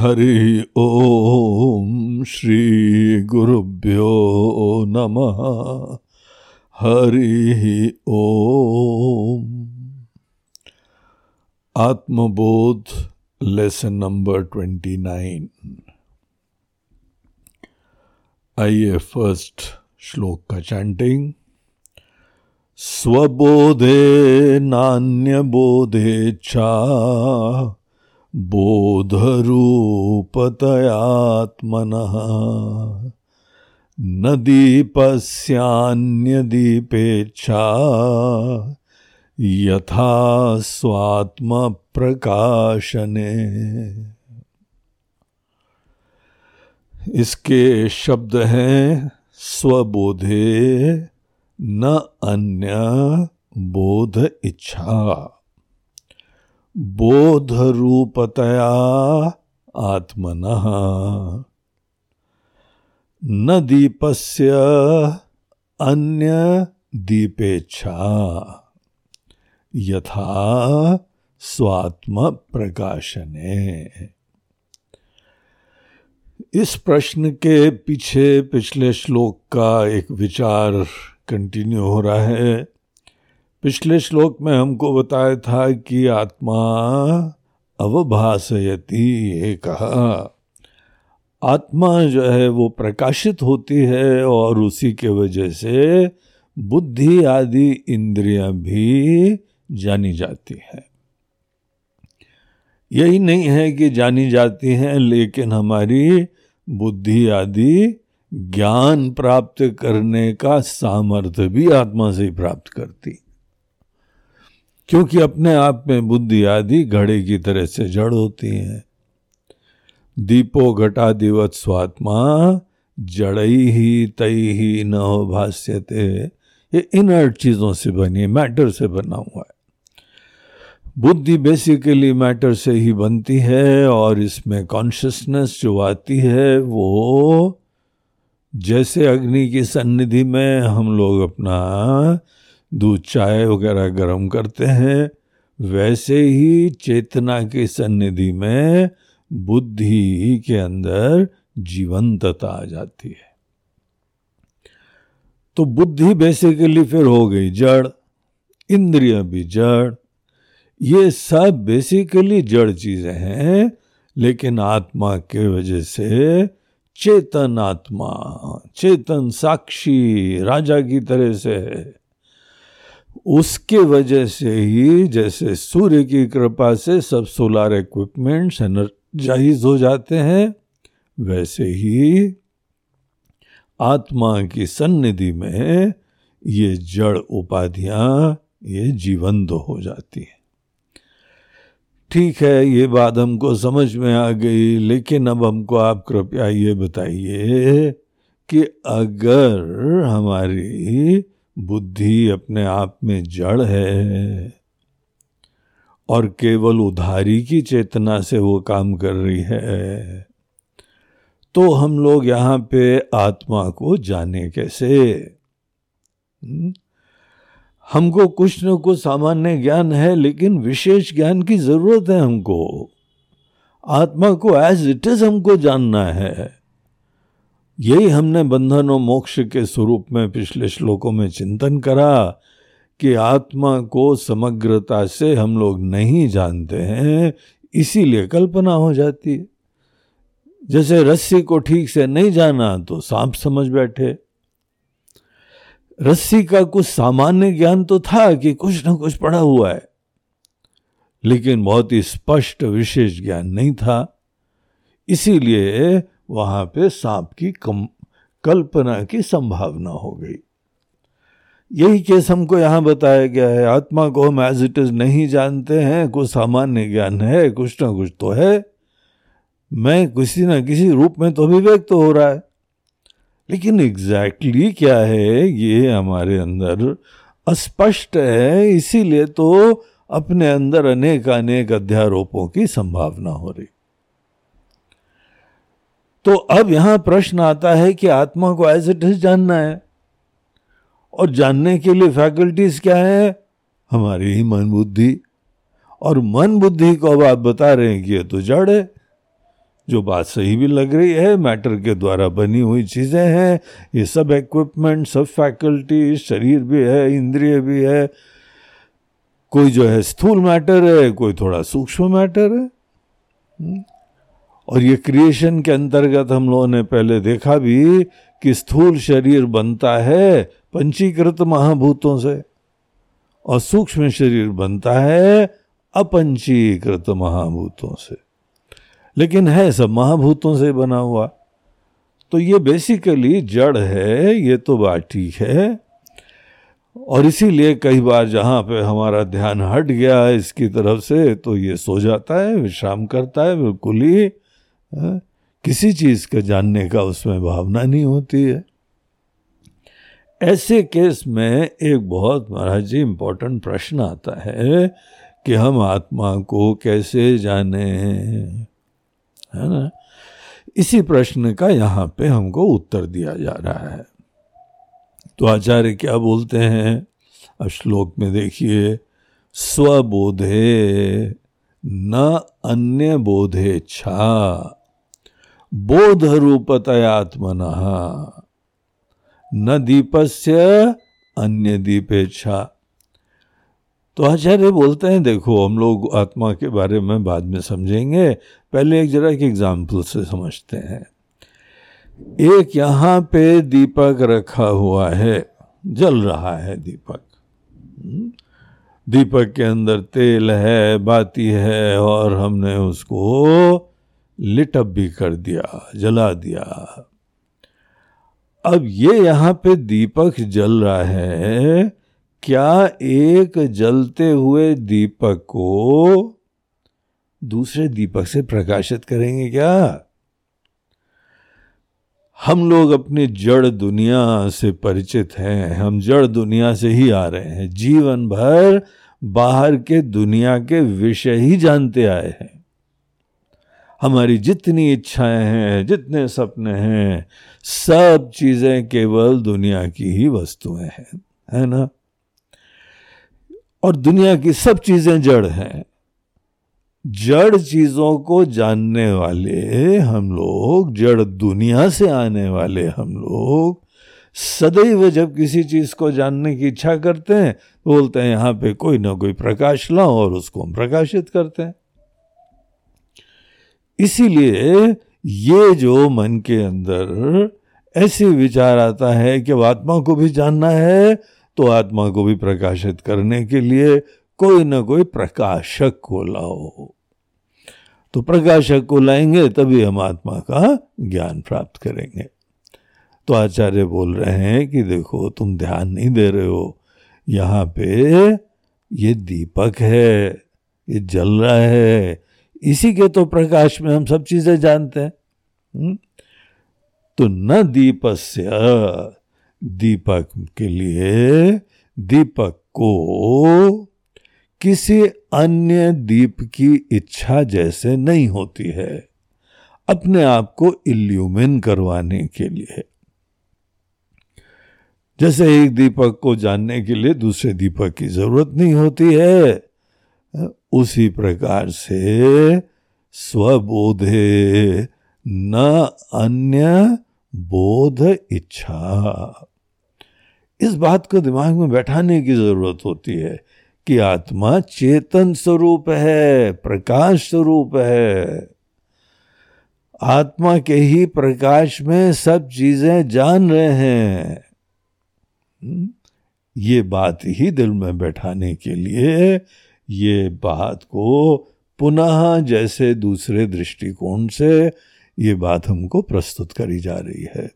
हरि ओम श्री गुरुभ्यो नमः। Hari Om. Atmabodh lesson number twenty nine. आइए फ़र्स्ट श्लोक का चैंटिंग स्वबोधे नान्य बोधे चा। बोधरूपतयात्मनः। न दीपस्यान्यदीपेच्छा यथा प्रकाशने इसके शब्द हैं स्वबोधे न अन्य बोध इच्छा। बोध रूपतया आत्मन। न दीपस्य अन्य दीपेच्छा यथा स्वात्म प्रकाशने इस प्रश्न के पीछे पिछले श्लोक का एक विचार कंटिन्यू हो रहा है। पिछले श्लोक में हमको बताया था कि आत्मा अवभाषयती ये कहा। आत्मा जो है वो प्रकाशित होती है और उसी के वजह से बुद्धि आदि इंद्रियाँ भी जानी जाती है। यही नहीं है कि जानी जाती हैं, लेकिन हमारी बुद्धि आदि ज्ञान प्राप्त करने का सामर्थ्य भी आत्मा से ही प्राप्त करती। क्योंकि अपने आप में बुद्धि आदि घड़े की तरह से जड़ होती है। दीपो घटा दिवत स्वात्मा, जड़ई ही तई ही न हो भाष्यते। ये इनर्ट चीज़ों से बनी है मैटर से बना हुआ है। बुद्धि बेसिकली मैटर से ही बनती है और इसमें कॉन्शियसनेस जो आती है वो जैसे अग्नि की सन्निधि में हम लोग अपना दूध चाय वगैरह गर्म करते हैं। वैसे ही चेतना की सन्निधि में बुद्धि के अंदर जीवंतता आ जाती है। तो बुद्धि बेसिकली फिर हो गई जड़, इंद्रिय भी जड़। ये सब बेसिकली जड़ चीज़ें हैं, लेकिन आत्मा के वजह से चेतन आत्मा, चेतन साक्षी राजा की तरह से है। उसके वजह से ही जैसे सूर्य की कृपा से सब सोलार इक्विपमेंट्स एनर्जाइज हो जाते हैं, वैसे ही आत्मा की सन्निधि में ये जड़ उपाधियाँ, ये जीवंत हो जाती है। ठीक है, ये बात हमको समझ में आ गई, लेकिन अब हमको आप कृपया ये बताइए कि अगर हमारी बुद्धि अपने आप में जड़ है और केवल उधारी की चेतना से वो काम कर रही है तो हम लोग यहाँ पे आत्मा को जाने कैसे? हम्म? हमको कुछ न कुछ सामान्य ज्ञान है, लेकिन विशेष ज्ञान की ज़रूरत है हमको। आत्मा को एज इट इज़ हमको जानना है। यही हमने बंधन और मोक्ष के स्वरूप में पिछले श्लोकों में चिंतन करा कि आत्मा को समग्रता से हम लोग नहीं जानते हैं, इसीलिए कल्पना हो जाती है। जैसे रस्सी को ठीक से नहीं जाना तो सांप समझ बैठे। रस्सी का कुछ सामान्य ज्ञान तो था कि कुछ ना कुछ पड़ा हुआ है, लेकिन बहुत ही स्पष्ट विशेष ज्ञान नहीं था। इसीलिए वहाँ पे सांप की कम, कल्पना की संभावना हो गई। यही केस हमको यहाँ बताया गया है। आत्मा को हम एज इट इज़ नहीं जानते हैं। कुछ सामान्य ज्ञान है, कुछ ना कुछ तो है। मैं किसी ना किसी रूप में तो अभिव्यक्त तो हो रहा है। लेकिन एग्जैक्टली exactly क्या है, ये हमारे अंदर अस्पष्ट है। इसीलिए तो अपने अंदर अनेक अनेक अध्यारोपों की संभावना हो रही। तो अब यहाँ प्रश्न आता है कि आत्मा को एज इट इज़ जानना है। और जानने के लिए फैकल्टीज क्या है? हमारी ही मन बुद्धि। और मन बुद्धि को अब आप बता रहे हैं कि ये तो जड़ है। जो बात सही भी लग रही है मैटर के द्वारा बनी हुई चीज़ें हैं, ये सब इक्विपमेंट सब फैकल्टी शरीर भी है, इंद्रिय भी है। कोई जो है स्थूल मैटर है, कोई थोड़ा सूक्ष्म मैटर है। हम्म? और ये क्रिएशन के अंतर्गत हम लोगों ने पहले देखा भी कि स्थूल शरीर बनता है पंचीकृत महाभूतों से और सूक्ष्म शरीर बनता है अपंचीकृत महाभूतों से। लेकिन है सब महाभूतों से बना हुआ। तो ये बेसिकली जड़ है ये तो बात ठीक है। और इसीलिए कई बार जहाँ पे हमारा ध्यान हट गया इसकी तरफ़ से तो ये सो जाता है विश्राम करता है बिल्कुल ही हाँ, किसी चीज़ के जानने का उसमें भावना नहीं होती है। ऐसे केस में एक बहुत महाराज जी इंपॉर्टेंट प्रश्न आता है कि हम आत्मा को कैसे जाने? है ना? इसी प्रश्न का यहाँ पे हमको उत्तर दिया जा रहा है। तो आचार्य क्या बोलते हैं? श्लोक में देखिए स्वबोधे न अन्य बोधे छा बोध रूपतयात्मन न दीपस्य अन्य दीपेच्छा तो आचार्य बोलते हैं, देखो, हम लोग आत्मा के बारे में बाद में समझेंगे। पहले एक जरा एक एग्ज़ाम्पल से समझते हैं। एक यहाँ पे दीपक रखा हुआ है, जल रहा है दीपक। हम्म? दीपक के अंदर तेल है, बाती है और हमने उसको लिटअप भी कर दिया, जला दिया। अब ये यहाँ पे दीपक जल रहा है, क्या एक जलते हुए दीपक को दूसरे दीपक से प्रकाशित करेंगे क्या? हम लोग अपनी जड़ दुनिया से परिचित हैं, हम जड़ दुनिया से ही आ रहे हैं, जीवन भर बाहर के दुनिया के विषय ही जानते आए हैं। हमारी जितनी इच्छाएँ हैं, जितने सपने हैं, सब चीज़ें केवल दुनिया की ही वस्तुएँ हैं, है ना? और दुनिया की सब चीज़ें जड़ हैं। जड़ चीज़ों को जानने वाले हम लोग, जड़ दुनिया से आने वाले हम लोग, सदैव जब किसी चीज़ को जानने की इच्छा करते हैं, बोलते हैं, यहाँ पे कोई ना कोई प्रकाश लाओ और उसको हम प्रकाशित करते हैं। इसीलिए ये जो मन के अंदर ऐसे विचार आता है कि आत्मा को भी जानना है तो आत्मा को भी प्रकाशित करने के लिए कोई ना कोई प्रकाशक को लाओ। तो प्रकाशक को लाएँगे, तभी हम आत्मा का ज्ञान प्राप्त करेंगे। तो आचार्य बोल रहे हैं कि देखो, तुम ध्यान नहीं दे रहे हो। यहाँ पे ये दीपक है, ये जल रहा है इसी के तो प्रकाश में हम सब चीज़ें जानते हैं। हम्म? तो न दीपस्य दीपक के लिए दीपक को किसी अन्य दीप की इच्छा जैसे नहीं होती है। अपने आप को इल्यूमिन करवाने के लिए। जैसे एक दीपक को जानने के लिए दूसरे दीपक की ज़रूरत नहीं होती है। उसी प्रकार से स्वबोधे न अन्य बोध इच्छा। इस बात को दिमाग में बैठाने की ज़रूरत होती है कि आत्मा चेतन स्वरूप है, प्रकाश स्वरूप है। आत्मा के ही प्रकाश में सब चीज़ें जान रहे हैं। हम्म? ये बात ही दिल में बैठाने के लिए ये बात को पुनः जैसे दूसरे दृष्टिकोण से ये बात हमको प्रस्तुत करी जा रही है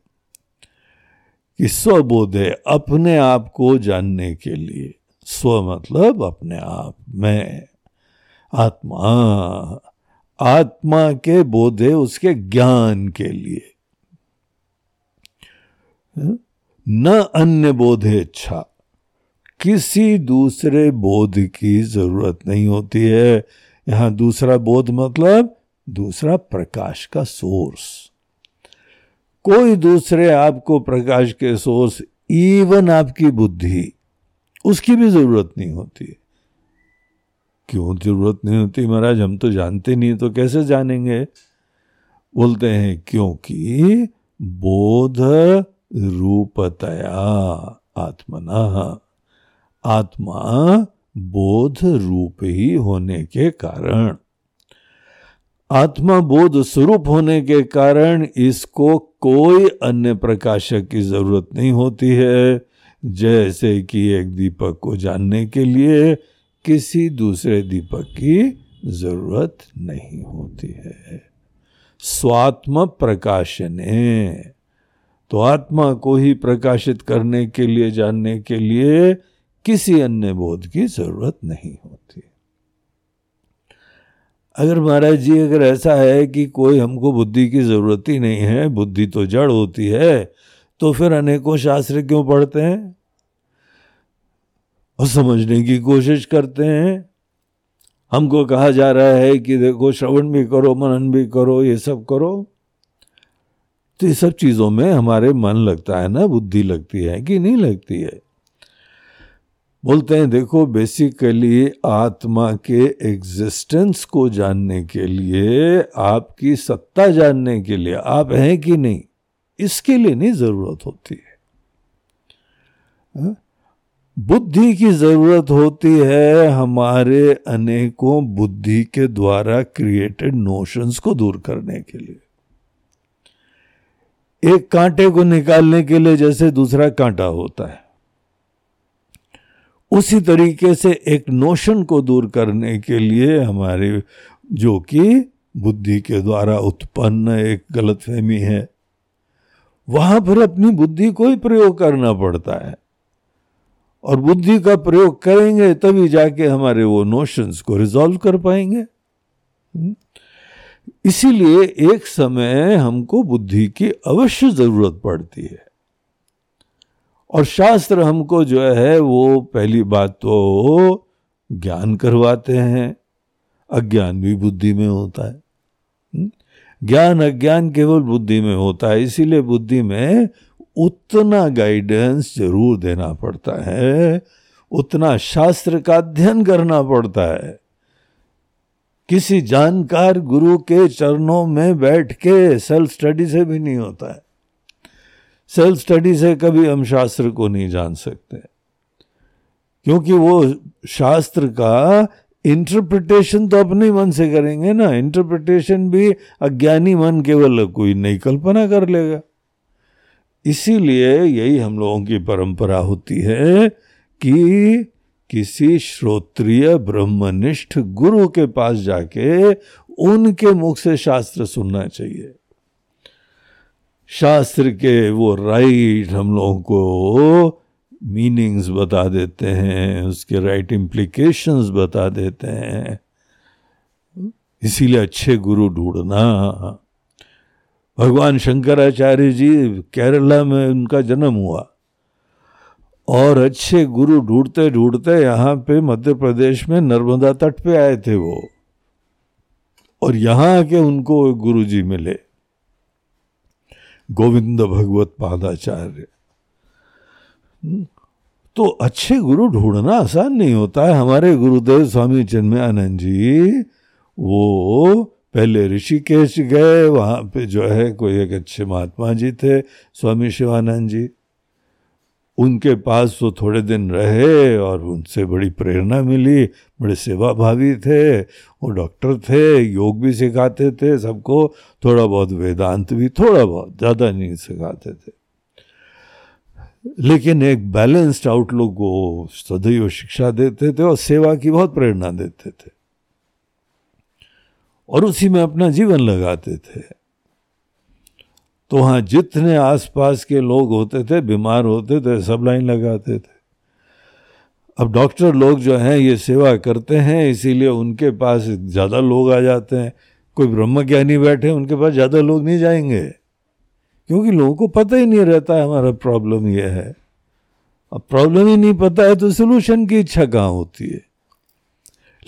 कि स्वबोधे अपने आप को जानने के लिए, स्व मतलब अपने आप में। आत्मा आत्मा के बोधे उसके ज्ञान के लिए। न अन्य बोधे इच्छा। किसी दूसरे बोध की ज़रूरत नहीं होती है। यहाँ दूसरा बोध मतलब दूसरा प्रकाश का सोर्स। कोई दूसरे आपको प्रकाश के सोर्स, इवन आपकी बुद्धि, उसकी भी ज़रूरत नहीं होती। क्यों ज़रूरत नहीं होती महाराज? हम तो जानते नहीं तो कैसे जानेंगे? बोलते हैं, क्योंकि बोध रूपतया आत्मना। आत्मा बोध रूप ही होने के कारण। आत्मा बोध स्वरूप होने के कारण इसको कोई अन्य प्रकाशक की ज़रूरत नहीं होती है। जैसे कि एक दीपक को जानने के लिए किसी दूसरे दीपक की ज़रूरत नहीं होती है। स्वात्म प्रकाशने। तो आत्मा को ही प्रकाशित करने के लिए, जानने के लिए किसी अन्य बोध की ज़रूरत नहीं होती। अगर महाराज जी, अगर ऐसा है कि कोई हमको बुद्धि की ज़रूरत ही नहीं है, बुद्धि तो जड़ होती है तो फिर अनेकों शास्त्र क्यों पढ़ते हैं? और समझने की कोशिश करते हैं। हमको कहा जा रहा है कि देखो, श्रवण भी करो, मनन भी करो, ये सब करो। तो ये सब चीज़ों में हमारे मन लगता है ना, बुद्धि लगती है कि नहीं लगती है? बोलते हैं, देखो बेसिकली आत्मा के एग्जिस्टेंस को जानने के लिए, आपकी सत्ता जानने के लिए, आप हैं कि नहीं, इसके लिए नहीं ज़रूरत होती है। हाँ? बुद्धि की ज़रूरत होती है, हमारे अनेकों बुद्धि के द्वारा क्रिएटेड नोशंस को दूर करने के लिए। एक कांटे को निकालने के लिए जैसे दूसरा कांटा होता है। उसी तरीके से एक नोशन को दूर करने के लिए हमारे जो कि बुद्धि के द्वारा उत्पन्न एक गलत फहमी है, वहाँ पर अपनी बुद्धि को ही प्रयोग करना पड़ता है। और बुद्धि का प्रयोग करेंगे तभी जाके हमारे वो नोशंस को रिजॉल्व कर पाएँगे। हम्म? इसीलिए एक समय हमको बुद्धि की अवश्य ज़रूरत पड़ती है। और शास्त्र हमको जो है, वो पहली बात तो ज्ञान करवाते हैं। अज्ञान भी बुद्धि में होता है। हम्म? ज्ञान अज्ञान केवल बुद्धि में होता है, इसीलिए बुद्धि में उतना गाइडेंस ज़रूर देना पड़ता है, उतना शास्त्र का अध्ययन करना पड़ता है। किसी जानकार गुरु के चरणों में बैठ के सेल्फ स्टडी से भी नहीं होता है। सेल्फ स्टडी से कभी हम शास्त्र को नहीं जान सकते। क्योंकि वो शास्त्र का इंटरप्रिटेशन तो अपने मन से करेंगे ना। इंटरप्रिटेशन भी अज्ञानी मन केवल कोई नई कल्पना कर लेगा। इसीलिए यही हम लोगों की परंपरा होती है कि किसी श्रोत्रिय ब्रह्मनिष्ठ गुरु के पास जाके उनके मुख से शास्त्र सुनना चाहिए। शास्त्र के वो राइट हम लोगों को मीनिंग्स बता देते हैं, उसके राइट इम्प्लीकेशंस बता देते हैं। इसीलिए अच्छे गुरु ढूंढना। भगवान शंकराचार्य जी केरला में उनका जन्म हुआ। और अच्छे गुरु ढूंढते ढूंढते यहाँ पे मध्य प्रदेश में नर्मदा तट पे आए थे वो। और यहाँ आके उनको गुरु जी मिले। गोविंद भगवत पादाचार्य। तो अच्छे गुरु ढूंढना आसान नहीं होता है। हमारे गुरुदेव स्वामी चिन्मयानंद जी, वो पहले ऋषिकेश गए, वहाँ पे जो है कोई एक अच्छे महात्मा जी थे, स्वामी शिवानंद जी। उनके पास वो थोड़े दिन रहे और उनसे बड़ी प्रेरणा मिली। बड़े सेवा भावी थे, वो डॉक्टर थे, योग भी सिखाते थे सबको। थोड़ा बहुत वेदांत भी, थोड़ा बहुत, ज़्यादा नहीं सिखाते थे। लेकिन एक बैलेंस्ड आउटलुक वो सदैव शिक्षा देते थे और सेवा की बहुत प्रेरणा देते थे। और उसी में अपना जीवन लगाते थे। तो वहाँ जितने आसपास के लोग होते थे, बीमार होते थे, सब लाइन लगाते थे। अब डॉक्टर लोग जो हैं, ये सेवा करते हैं, इसीलिए उनके पास ज़्यादा लोग आ जाते हैं। कोई ब्रह्म ज्ञानी बैठे, उनके पास ज़्यादा लोग नहीं जाएँगे। क्योंकि लोगों को पता ही नहीं रहता है, हमारा प्रॉब्लम यह है। अब प्रॉब्लम ही नहीं पता है तो सोल्यूशन की इच्छा कहाँ होती है?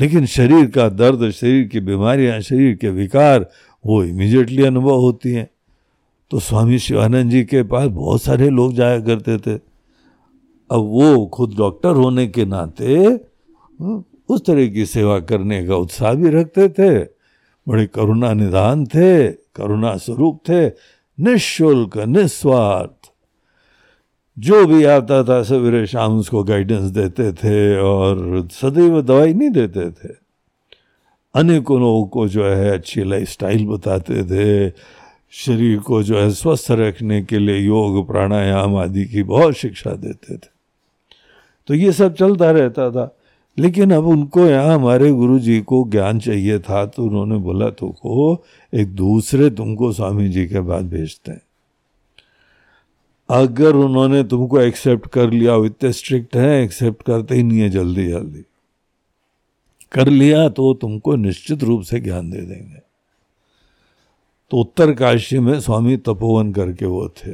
लेकिन शरीर का दर्द, शरीर की बीमारियाँ, शरीर के विकार, वो इमीजिएटली अनुभव होती हैं। तो स्वामी शिवानंद जी के पास बहुत सारे लोग जाया करते थे। अब वो खुद डॉक्टर होने के नाते हम्म, उस तरह की सेवा करने का उत्साह भी रखते थे। बड़े करुणा निदान थे करुणा स्वरूप थे निशुल्क निस्वार्थ। जो भी आता था सवेरे शाम उसको गाइडेंस देते थे और सदैव दवाई नहीं देते थे। अनेकों लोगों को जो है अच्छी लाइफ स्टाइल बताते थे शरीर को जो है स्वस्थ रखने के लिए योग, प्राणायाम आदि की बहुत शिक्षा देते थे। तो ये सब चलता रहता था। लेकिन अब उनको यहाँ हमारे गुरु जी को ज्ञान चाहिए था तो उन्होंने बोला तो को एक दूसरे तुमको स्वामी जी के बाद भेजते हैं। अगर उन्होंने तुमको एक्सेप्ट कर लिया इतने स्ट्रिक्ट है, एक्सेप्ट करते ही नहीं है जल्दी जल्दी कर लिया तो तुमको निश्चित रूप से ज्ञान दे देंगे। तो उत्तर काशी में स्वामी तपोवन करके वो थे।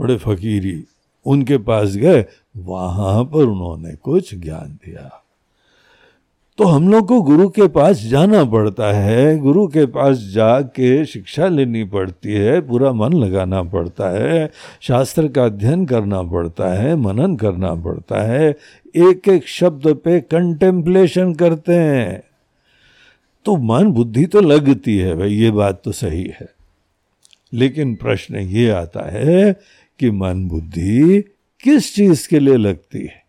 बड़े फकीरी, उनके पास गए, वहाँ पर उन्होंने कुछ ज्ञान दिया। तो हम लोग को गुरु के पास जाना पड़ता है, गुरु के पास जाके शिक्षा लेनी पड़ती है, पूरा मन लगाना पड़ता है, शास्त्र का अध्ययन करना पड़ता है, मनन करना पड़ता है एक एक शब्द पे कंटेम्पलेशन करते हैं। तो मन बुद्धि तो लगती है भाई, ये बात तो सही है। लेकिन प्रश्न ये आता है कि मन बुद्धि किस चीज़ के लिए लगती है?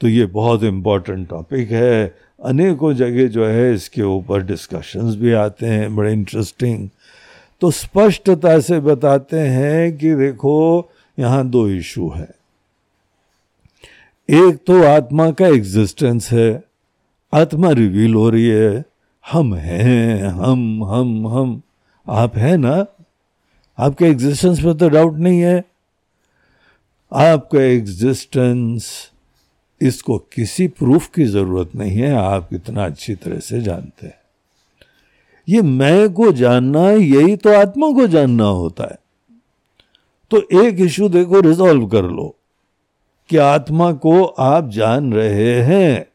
तो ये बहुत इंपॉर्टेंट टॉपिक है। अनेकों जगह जो है इसके ऊपर डिस्कशंस भी आते हैं, बड़े इंटरेस्टिंग तो स्पष्टता से बताते हैं कि देखो, यहाँ दो इशू है। एक तो आत्मा का एग्जिस्टेंस है। आत्मा रिवील हो रही है हम हैं, हम हम हम। आप हैं ना? आपके एग्जिस्टेंस में तो डाउट नहीं है। आपका एग्जिस्टेंस इसको किसी प्रूफ की ज़रूरत नहीं है, आप इतना अच्छी तरह से जानते हैं। ये मैं को जानना, यही तो आत्मा को जानना होता है। तो एक इशू देखो रिजॉल्व कर लो कि आत्मा को आप जान रहे हैं।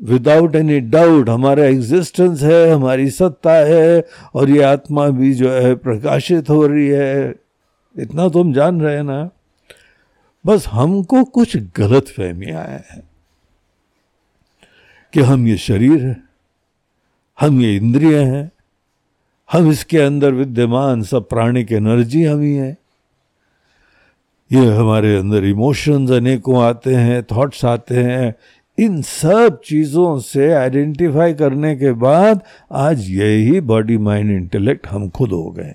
विदाउट एनी डाउट हमारा एग्जिस्टेंस है, हमारी सत्ता है, और ये आत्मा भी जो है प्रकाशित हो रही है। इतना तो हम जान रहे हैं ना। बस हमको कुछ गलत फहमी आया है कि हम ये शरीर है, हम ये इंद्रिय हैं, हम इसके अंदर विद्यमान सब प्राणिक एनर्जी हम ही है। ये हमारे अंदर इमोशंस अनेकों आते हैं थॉट्स आते हैं इन सब चीज़ों से आइडेंटिफाई करने के बाद आज यही बॉडी माइंड इंटेलेक्ट हम खुद हो गए।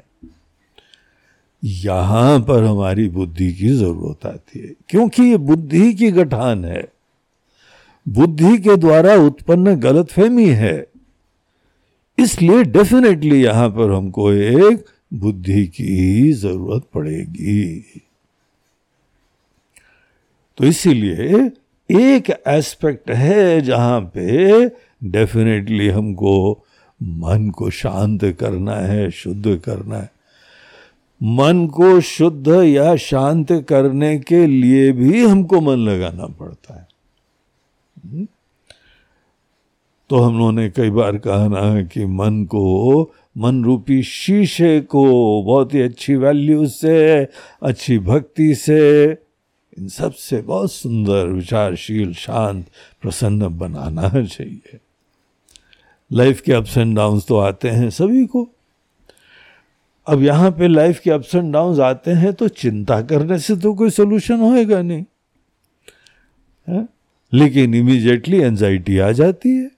यहाँ पर हमारी बुद्धि की ज़रूरत आती है, क्योंकि ये बुद्धि की गठान है। बुद्धि के द्वारा उत्पन्न गलत फहमी है। इसलिए डेफिनेटली यहाँ पर हमको एक बुद्धि की ज़रूरत पड़ेगी। तो इसीलिए एक एस्पेक्ट है जहाँ पे डेफिनेटली हमको मन को शांत करना है, शुद्ध करना है मन को शुद्ध या शांत करने के लिए भी हमको मन लगाना पड़ता है हम्म? तो हम लोगों ने कई बार कहा ना कि मन को, मन रूपी शीशे को बहुत ही अच्छी वैल्यू से, अच्छी भक्ति से इन सबसे बहुत सुंदर, विचारशील, शांत, प्रसन्न बनाना चाहिए। लाइफ के अप्स एंड डाउन्स तो आते हैं सभी को। अब यहाँ पे लाइफ के अप्स एंड डाउन आते हैं तो चिंता करने से तो कोई सोल्यूशन होएगा नहीं। है? लेकिन इमीजिएटली एंजाइटी आ जाती है।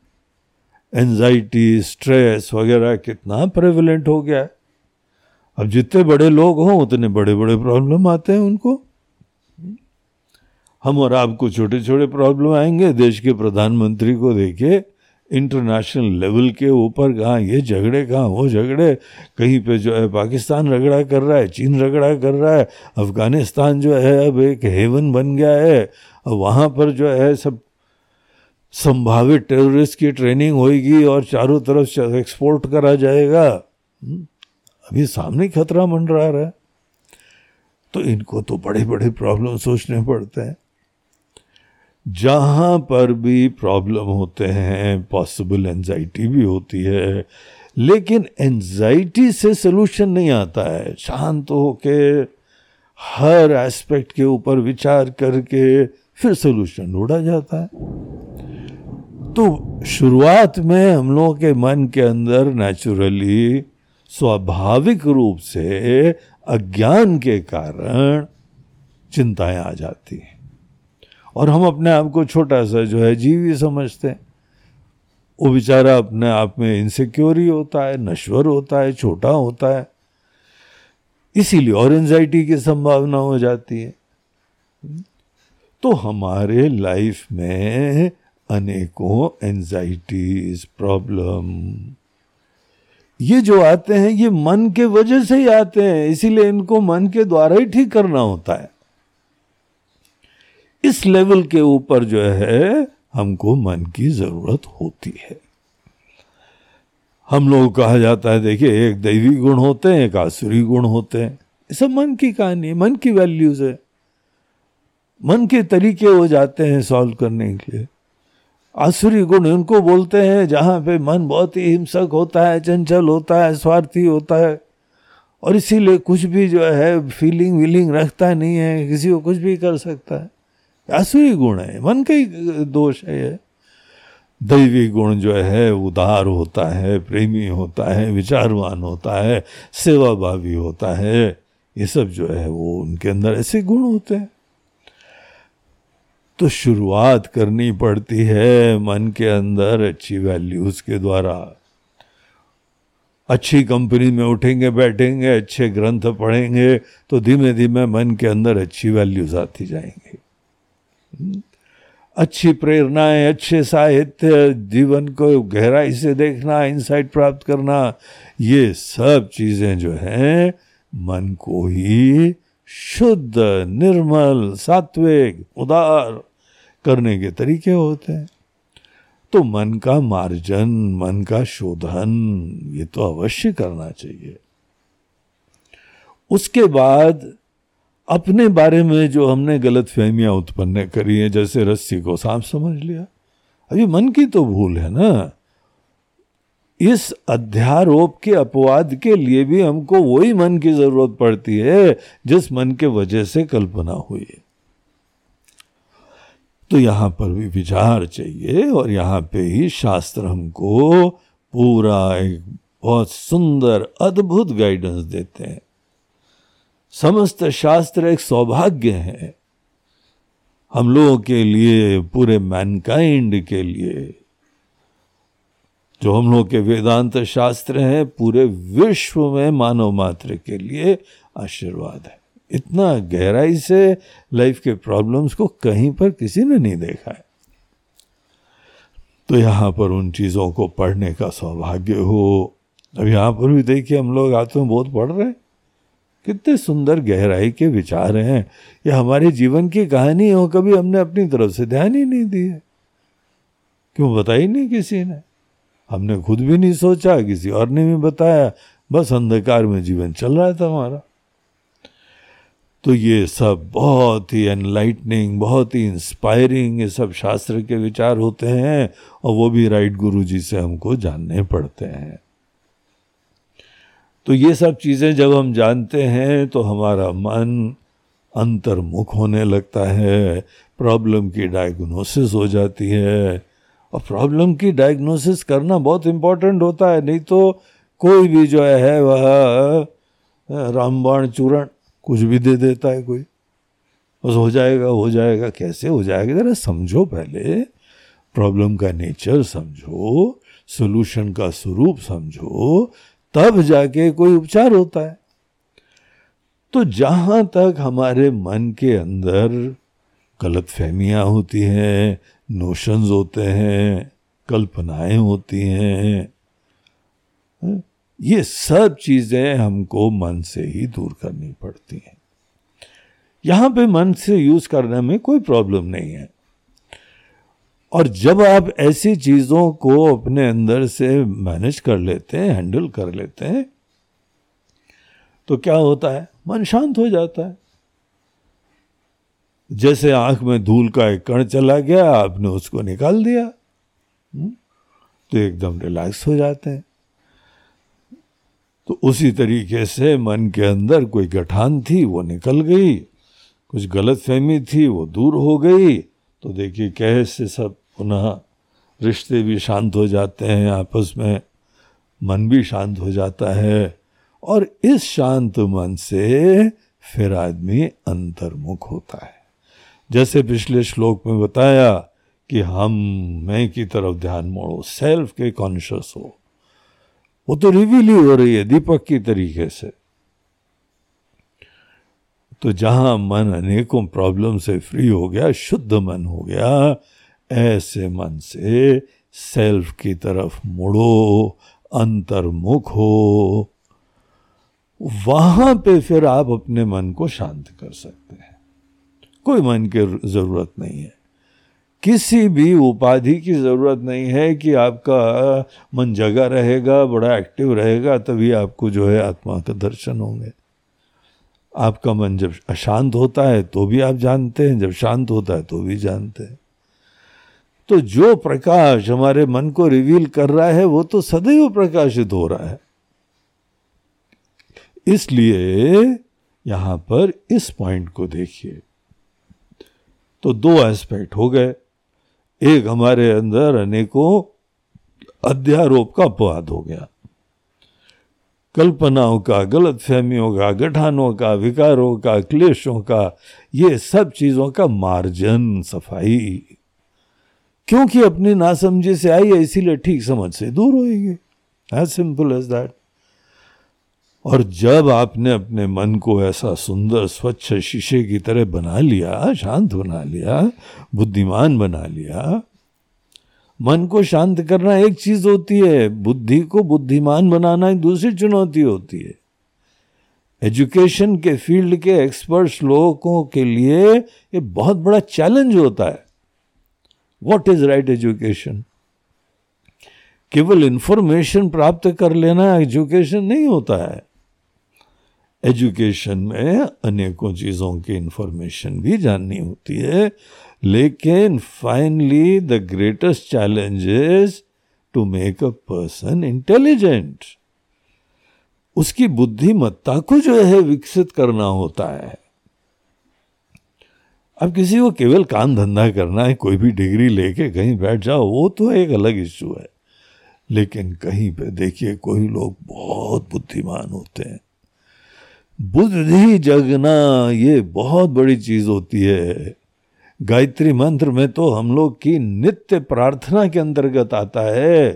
एंजाइटी स्ट्रेस वगैरह कितना प्रेवलेंट हो गया है। अब जितने बड़े लोग हों, उतने बड़े बड़े प्रॉब्लम आते हैं उनको। हम और आपको छोटे छोटे प्रॉब्लम आएँगे। देश के प्रधानमंत्री को देखिए इंटरनेशनल लेवल के ऊपर कहाँ ये झगड़े कहाँ वो झगड़े। कहीं पे जो है पाकिस्तान रगड़ा कर रहा है चीन रगड़ा कर रहा है अफ़गानिस्तान जो है अब एक हेवन बन गया है। अब वहाँ पर जो है सब संभावित टेररिस्ट की ट्रेनिंग होगी और चारों तरफ़ एक्सपोर्ट करा जाएगा। हम्म, अभी सामने खतरा मंडरा रहा है। तो इनको तो बड़े बड़े प्रॉब्लम सोचने पड़ते हैं। जहाँ पर भी प्रॉब्लम होते हैं पॉसिबल एनजाइटी भी होती है, लेकिन एनजाइटी से सोल्यूशन नहीं आता है। शांत होके, हर एस्पेक्ट के ऊपर विचार करके फिर सोल्यूशन ढूंढा जाता है। तो शुरुआत में हम लोगों के मन के अंदर नेचुरली स्वाभाविक रूप से अज्ञान के कारण चिंताएँ आ जाती हैं। और हम अपने आप को छोटा सा जो है जीव समझते हैं। वो बेचारा अपने आप में इनसिक्योर ही होता है, नश्वर होता है, छोटा होता है। इसीलिए और एंजाइटी की संभावना हो जाती है। तो हमारे लाइफ में अनेकों एंजाइटीज प्रॉब्लम ये जो आते हैं, ये मन के वजह से ही आते हैं। इसीलिए इनको मन के द्वारा ही ठीक करना होता है। इस लेवल के ऊपर जो है, हमको मन की ज़रूरत होती है। हम लोग कहा जाता है, देखिए, एक दैवी गुण होते हैं, एक आसुरी गुण होते हैं। ये सब मन की कहानी है मन की वैल्यूज़ है। मन के तरीके हो जाते हैं सॉल्व करने के लिए। आसुरी गुण उनको बोलते हैं, जहाँ पे मन बहुत ही हिंसक होता है, चंचल होता है, स्वार्थी होता है। और इसीलिए कुछ भी जो है फीलिंग वीलिंग रखता नहीं है, किसी को कुछ भी कर सकता है। आसुरी गुण है। मन का ही दोष है ये। दैवी गुण जो है, उदार होता है, प्रेमी होता है, विचारवान होता है, सेवाभावी होता है, ये सब जो है वो उनके अंदर ऐसे गुण होते हैं। तो शुरुआत करनी पड़ती है मन के अंदर अच्छी वैल्यूज़ के द्वारा। अच्छी कंपनी में उठेंगे, बैठेंगे, अच्छे ग्रंथ पढ़ेंगे तो धीमे धीमे मन के अंदर अच्छी वैल्यूज़ आती जाएँगी। अच्छी प्रेरणाएँ, अच्छे साहित्य, जीवन को गहराई से देखना इंसाइट प्राप्त करना, ये सब चीज़ें जो हैं, मन को ही शुद्ध, निर्मल, सात्विक, उदार करने के तरीके होते हैं। तो मन का मार्जन, मन का शोधन, ये तो अवश्य करना चाहिए। उसके बाद अपने बारे में जो हमने गलत फहमियाँ उत्पन्न करी हैं, जैसे रस्सी को सांप समझ लिया। अभी मन की तो भूल है ना। इस अध्यारोप के अपवाद के लिए भी हमको वही मन की ज़रूरत पड़ती है, जिस मन के वजह से कल्पना हुई है। तो यहाँ पर भी विचार चाहिए, और यहाँ पे ही शास्त्र हमको पूरा एक बहुत सुंदर, अद्भुत गाइडेंस देते हैं। समस्त शास्त्र एक सौभाग्य है। हम लोगों के लिए, पूरे मैनकाइंड के लिए, जो हम लोग के वेदांत शास्त्र हैं, पूरे विश्व में मानव मात्र के लिए आशीर्वाद है। इतना गहराई से लाइफ के प्रॉब्लम्स को कहीं पर किसी ने नहीं देखा है। तो यहाँ पर उन चीज़ों को पढ़ने का सौभाग्य हो। अब यहाँ पर भी देखिए, हम लोग आत्म बहुत पढ़ रहे हैं। कितने सुंदर गहराई के विचार हैं। ये हमारे जीवन की कहानी हो, कभी हमने अपनी तरफ़ से ध्यान ही नहीं दिया। क्यों बताई नहीं किसी ने? हमने खुद भी नहीं सोचा, किसी और ने भी बताया। बस अंधकार में जीवन चल रहा था हमारा। तो ये सब बहुत ही एनलाइटनिंग बहुत ही इंस्पायरिंग ये सब शास्त्र के विचार होते हैं, और वो भी राइट गुरु जी से हमको जानने पड़ते हैं। तो ये सब चीज़ें जब हम जानते हैं तो हमारा मन अंतर्मुख होने लगता है, प्रॉब्लम की डायग्नोसिस हो जाती है। और प्रॉब्लम की डायग्नोसिस करना बहुत इम्पोर्टेंट होता है, नहीं तो कोई भी जो है वह रामबाण चूरण कुछ भी दे देता है कोई। बस हो जाएगा हो जाएगा, कैसे हो जाएगा? ज़रा समझो पहले। प्रॉब्लम का नेचर समझो, सोल्यूशन का स्वरूप समझो तब जाके कोई उपचार होता है। तो जहाँ तक हमारे मन के अंदर गलत फहमियाँ होती हैं नोशंस होते हैं, कल्पनाएँ होती हैं, ये सब चीज़ें हमको मन से ही दूर करनी पड़ती हैं। यहाँ पे मन से यूज़ करने में कोई प्रॉब्लम नहीं है। और जब आप ऐसी चीज़ों को अपने अंदर से मैनेज कर लेते हैं हैंडल कर लेते हैं तो क्या होता है? मन शांत हो जाता है। जैसे आँख में धूल का एक कण चला गया आपने उसको निकाल दिया हम्म, तो एकदम रिलैक्स हो जाते हैं। तो उसी तरीके से मन के अंदर कोई गठान थी वो निकल गई। कुछ गलत फहमी थी वो दूर हो गई। तो देखिए कैसे सब पुनः रिश्ते भी शांत हो जाते हैं, आपस में मन भी शांत हो जाता है और इस शांत मन से फिर आदमी अंतर्मुख होता है। जैसे पिछले श्लोक में बताया कि हम मैं की तरफ़ ध्यान मोड़ो सेल्फ के कॉन्शियस हो, वो तो रिवील ही हो रही है दीपक की तरीके से। तो जहाँ मन अनेकों प्रॉब्लम से फ्री हो गया, शुद्ध मन हो गया, ऐसे मन से सेल्फ की तरफ़ मुड़ो, अंतर्मुख हो। वहाँ पे फिर आप अपने मन को शांत कर सकते हैं। कोई मन की ज़रूरत नहीं है। किसी भी उपाधि की ज़रूरत नहीं है कि आपका मन जगा रहेगा, बड़ा एक्टिव रहेगा, तभी आपको जो है आत्मा का दर्शन होंगे। आपका मन जब अशांत होता है तो भी आप जानते हैं, जब शांत होता है तो भी जानते हैं। तो जो प्रकाश हमारे मन को रिवील कर रहा है, वो तो सदैव प्रकाशित हो रहा है। इसलिए यहाँ पर इस पॉइंट को देखिए। तो दो एस्पेक्ट हो गए। एक हमारे अंदर अनेकों अध्यारोप का अपवाद हो गया। कल्पनाओं का गलत फहमियों का, गठानों का, विकारों का, क्लेशों का, ये सब चीज़ों का मार्जन, सफ़ाई। क्योंकि अपनी नासमझी से आई है, इसीलिए ठीक समझ से दूर होएगी। एज सिंपल एज दैट और जब आपने अपने मन को ऐसा सुंदर, स्वच्छ शीशे की तरह बना लिया, शांत बना लिया, बुद्धिमान बना लिया मन को शांत करना एक चीज़ होती है, बुद्धि को बुद्धिमान बनाना एक दूसरी चुनौती होती है। एजुकेशन के फ़ील्ड के एक्सपर्ट्स लोगों के लिए ये बहुत बड़ा चैलेंज होता है। वॉट इज़ राइट एजुकेशन केवल इंफॉर्मेशन प्राप्त कर लेना एजुकेशन नहीं होता है। एजुकेशन में अनेकों चीज़ों की इंफॉर्मेशन भी जाननी होती है। लेकिन finally the greatest challenge is to make a person intelligent उसकी बुद्धिमत्ता को जो है विकसित करना होता है। अब किसी को केवल काम धंधा करना है, कोई भी डिग्री लेके कहीं बैठ जाओ, वो तो एक अलग इश्यू है। लेकिन कहीं पे देखिए, कोई लोग बहुत बुद्धिमान होते हैं। बुद्धि जगना ये बहुत बड़ी चीज़ होती है। गायत्री मंत्र में तो हम लोग की नित्य प्रार्थना के अंतर्गत आता है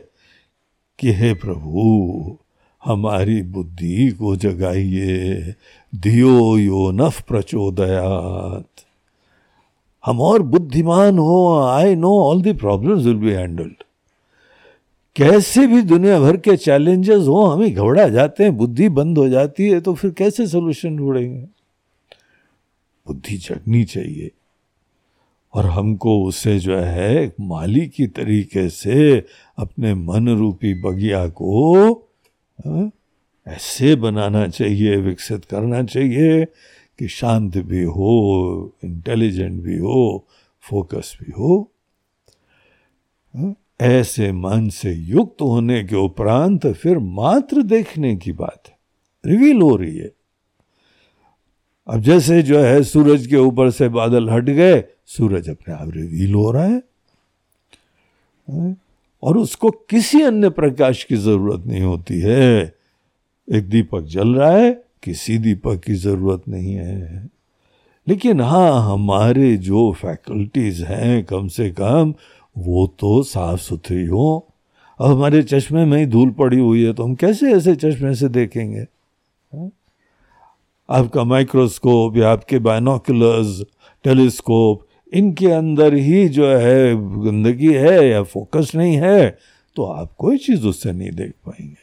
कि हे प्रभु, हमारी बुद्धि को जगाइए, दियो यो नफ प्रचोदयात। हम और बुद्धिमान हो I know all the problems will be handled कैसे भी दुनिया भर के चैलेंजेस हो, हमें घबरा जाते हैं, बुद्धि बंद हो जाती है तो फिर कैसे सोल्यूशन ढूंढेंगे? बुद्धि जगनी चाहिए। और हमको उसे जो है माली की तरीके से अपने मन रूपी बगिया को हाँ, ऐसे बनाना चाहिए विकसित करना चाहिए कि शांत भी हो इंटेलिजेंट भी हो फोकस भी हो। हाँ, ऐसे मन से युक्त होने के उपरांत फिर मात्र देखने की बात है रिवील हो रही है। अब जैसे जो है सूरज के ऊपर से बादल हट गए सूरज अपने आप रिवील हो रहा है। और उसको किसी अन्य प्रकाश की ज़रूरत नहीं होती है। एक दीपक जल रहा है, किसी दीपक की ज़रूरत नहीं है। लेकिन हाँ हमारे जो फैकल्टीज हैं, कम से कम, वो तो साफ़ सुथरी हो। अब हमारे चश्मे में ही धूल पड़ी हुई है तो हम कैसे ऐसे चश्मे से देखेंगे? हाँ? आपका माइक्रोस्कोप या आपके बायनोकुलर्स टेलीस्कोप इनके अंदर ही जो है, गंदगी है या फोकस नहीं है तो आप कोई चीज़ उससे नहीं देख पाएँगे।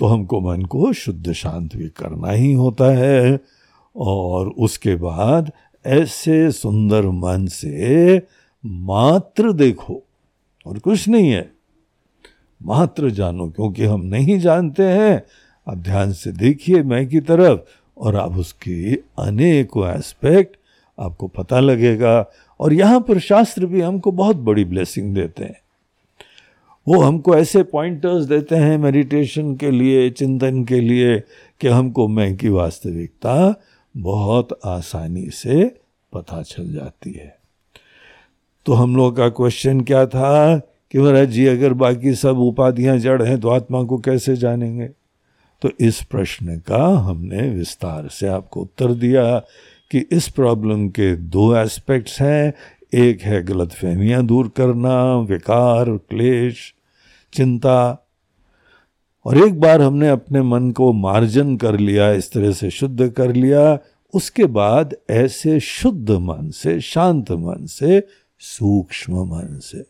तो हमको मन को शुद्ध शांत भी करना ही होता है और उसके बाद ऐसे सुंदर मन से मात्र देखो और कुछ नहीं है। मात्र जानो, क्योंकि हम नहीं जानते हैं। आप ध्यान से देखिए मैं की तरफ़ और आप उसकी अनेकों एस्पेक्ट आपको पता लगेगा। और यहाँ पर शास्त्र भी हमको बहुत बड़ी ब्लेसिंग देते हैं। वो हमको ऐसे पॉइंटर्स देते हैं मेडिटेशन के लिए, चिंतन के लिए कि हमको मैं की वास्तविकता बहुत आसानी से पता चल जाती है। तो हम लोग का क्वेश्चन क्या था कि महाराज जी, अगर बाकी सब उपाधियाँ जड़ हैं तो आत्मा को कैसे जानेंगे? तो इस प्रश्न का हमने विस्तार से आपको उत्तर दिया। कि इस प्रॉब्लम के दो एस्पेक्ट्स हैं। एक है गलत फहमियाँ दूर करना, विकार, क्लेश, चिंता। और एक बार हमने अपने मन को मार्जन कर लिया, इस तरह से शुद्ध कर लिया, उसके बाद ऐसे शुद्ध मन से, शांत मन से, सूक्ष्म मन से।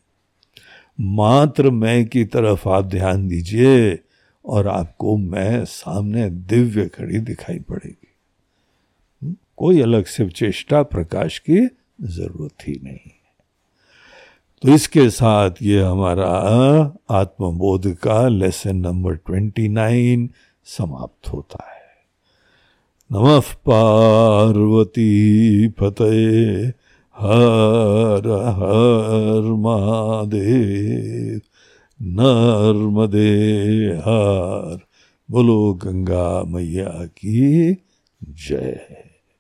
मात्र मैं की तरफ़ आप ध्यान दीजिए और आपको मैं सामने दिव्य खड़ी दिखाई पड़ेगी। कोई अलग से चेष्टा प्रकाश की ज़रूरत ही नहीं। तो इसके साथ ये हमारा आत्मबोध का लेसन नंबर ट्वेंटी नाइन समाप्त होता है। नमः पार्वती फतेह हर हर महादेव, नर्मदे हर। बोलो गंगा मैया की जय।